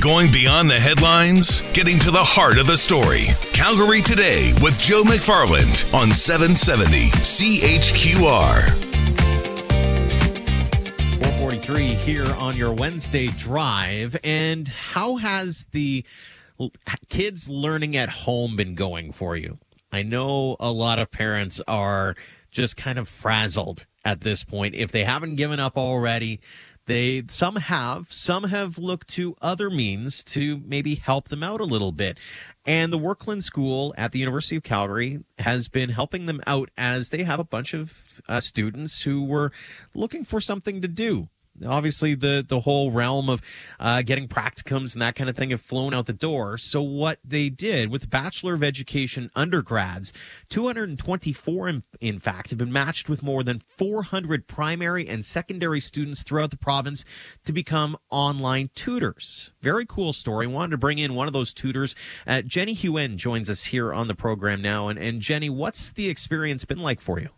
Going beyond the headlines, getting to the heart of the story. Calgary Today with Joe McFarland on 770 CHQR. 443 here on your Wednesday drive. And how has the kids learning at home been going for you? I know a lot of parents are just kind of frazzled at this point. If they haven't given up already, they some have, some have looked to other means to maybe help them out a little bit. And the Werklund School at the University of Calgary has been helping them out as they have a bunch of uh, students who were looking for something to do obviously the the whole realm of uh, getting practicums and that kind of thing have flown out the door. So what they did with Bachelor of Education undergrads, 224 in, in fact have been matched with more than 400 primary and secondary students throughout the province to become online tutors. Very cool story. Wanted to bring in one of those tutors. Uh, Jenny Yuen joins us here on the program now. And, and Jenny, what's the experience been like for you?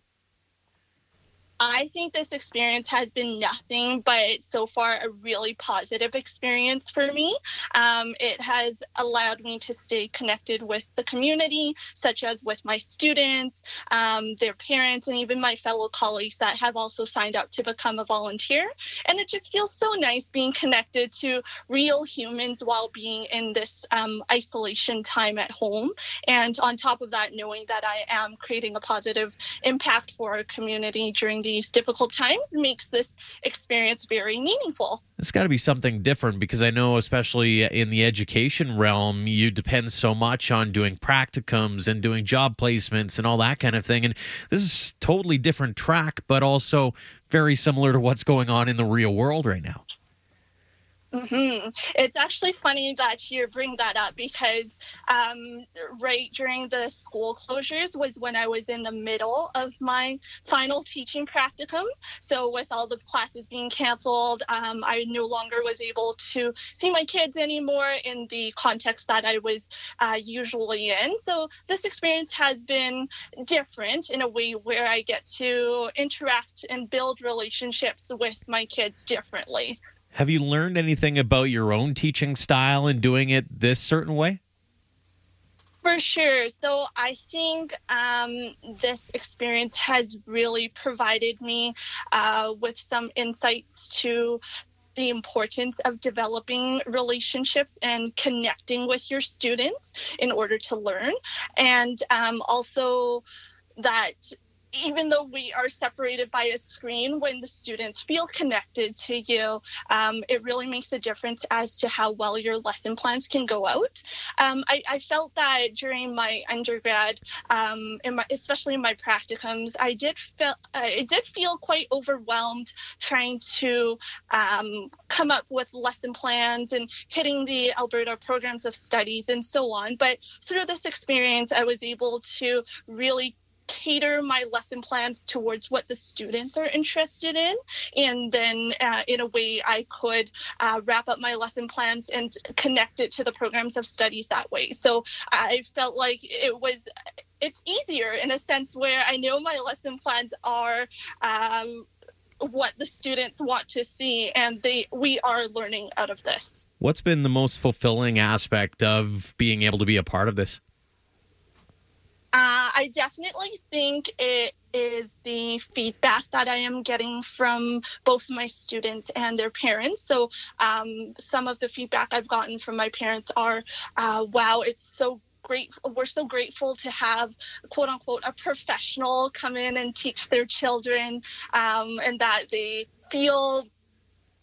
I think this experience has been nothing but so far a really positive experience for me. Um, it has allowed me to stay connected with the community, such as with my students, um, their parents, and even my fellow colleagues that have also signed up to become a volunteer. And it just feels so nice being connected to real humans while being in this um, isolation time at home. And on top of that, knowing that I am creating a positive impact for our community during the these difficult times makes this experience very meaningful. It's got to be something different because I know, especially in the education realm, you depend so much on doing practicums and doing job placements and all that kind of thing. And this is totally different track, but also very similar to what's going on in the real world right now. Mm-hmm. It's actually funny that you bring that up because um, right during the school closures was when I was in the middle of my final teaching practicum. So with all the classes being canceled, um, I no longer was able to see my kids anymore in the context that I was uh, usually in. So this experience has been different in a way where I get to interact and build relationships with my kids differently. Have you learned anything about your own teaching style and doing it this certain way? For sure. So I think um, this experience has really provided me uh, with some insights to the importance of developing relationships and connecting with your students in order to learn. And um, also, that even though we are separated by a screen, when the students feel connected to you, um, it really makes a difference as to how well your lesson plans can go out. Um, I, I, felt that during my undergrad, um, in my, especially in my practicums, I did feel it did feel quite overwhelmed trying to um, come up with lesson plans and hitting the Alberta programs of studies and so on. But through this experience, I was able to really cater my lesson plans towards what the students are interested in. And then uh, in a way i could uh, wrap up my lesson plans and connect it to the programs of studies that way. So i felt like it was it's easier in a sense where i know my lesson plans are um, what the students want to see and they we are learning out of this. What's been the most fulfilling aspect of being able to be a part of this I definitely think it is the feedback that I am getting from both my students and their parents. So, um, some of the feedback I've gotten from my parents are, uh, wow, it's so great we're so grateful to have quote unquote a professional come in and teach their children um, and that they feel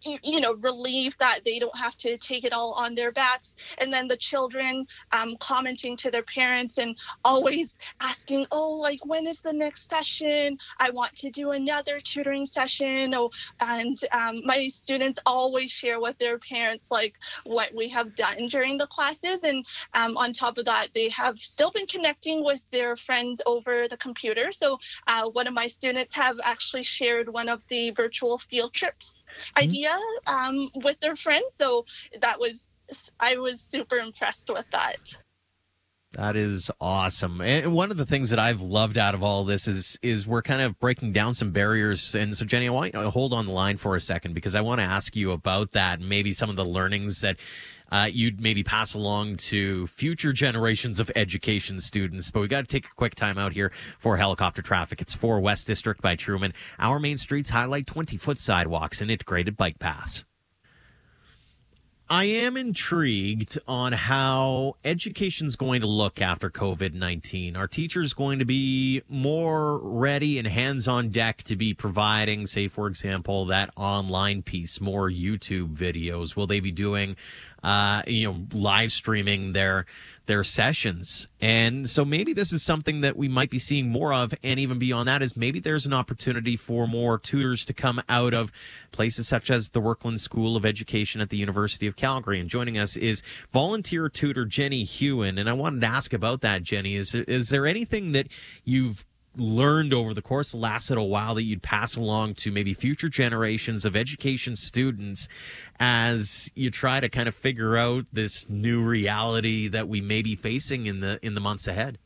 you know relief that they don't have to take it all on their backs. And then the children um, commenting to their parents and always asking oh like when is the next session? I want to do another tutoring session. Oh and um, my students always share with their parents like what we have done during the classes. And um, on top of that they have still been connecting with their friends over the computer. So uh, one of my students have actually shared one of the virtual field trips mm-hmm. Um, with their friends. So that was I was super impressed with that. That is awesome. And one of the things that I've loved out of all this is is we're kind of breaking down some barriers. And so Jenny, I want you to hold on the line for a second because I want to ask you about that and maybe some of the learnings that uh, you'd maybe pass along to future generations of education students. But we got to take a quick time out here for helicopter traffic. It's for West District by Truman. Our main streets highlight 20 foot sidewalks and integrated bike paths. I am intrigued on how education's going to look after COVID 19. Are teachers going to be more ready and hands on deck to be providing, say, for example, that online piece, more YouTube videos? Will they be doing, uh, you know, live streaming their their sessions. And so maybe this is something that we might be seeing more of. And even beyond that is maybe there's an opportunity for more tutors to come out of places such as the Werklund School of Education at the University of Calgary. And joining us is volunteer tutor Jenny Yuen. And I wanted to ask about that, Jenny. Is, is there anything that you've learned over the course of the last little while that you'd pass along to maybe future generations of education students as you try to kind of figure out this new reality that we may be facing in the in the months ahead?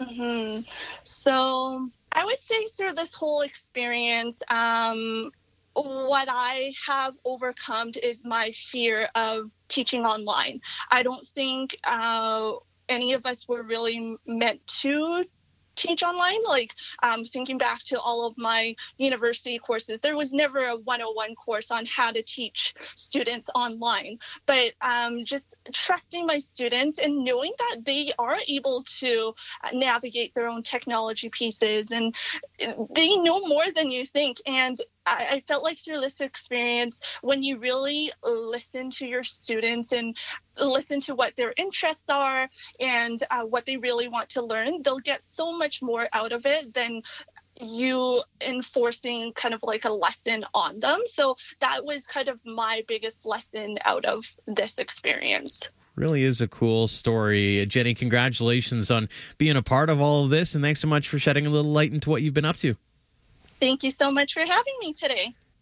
Mm-hmm. So I would say through this whole experience, um, what I have overcome is my fear of teaching online. I don't think uh, any of us were really meant to teach online. Like um, thinking back to all of my university courses, there was never a 101 course on how to teach students online. But um, just trusting my students and knowing that they are able to navigate their own technology pieces and they know more than you think. And I, felt like through this experience, when you really listen to your students and listen to what their interests are and uh, what they really want to learn, they'll get so much more out of it than you enforcing kind of like a lesson on them. So that was kind of my biggest lesson out of this experience. Really is a cool story. Jenny, congratulations on being a part of all of this. And thanks so much for shedding a little light into what you've been up to. Thank you so much for having me today.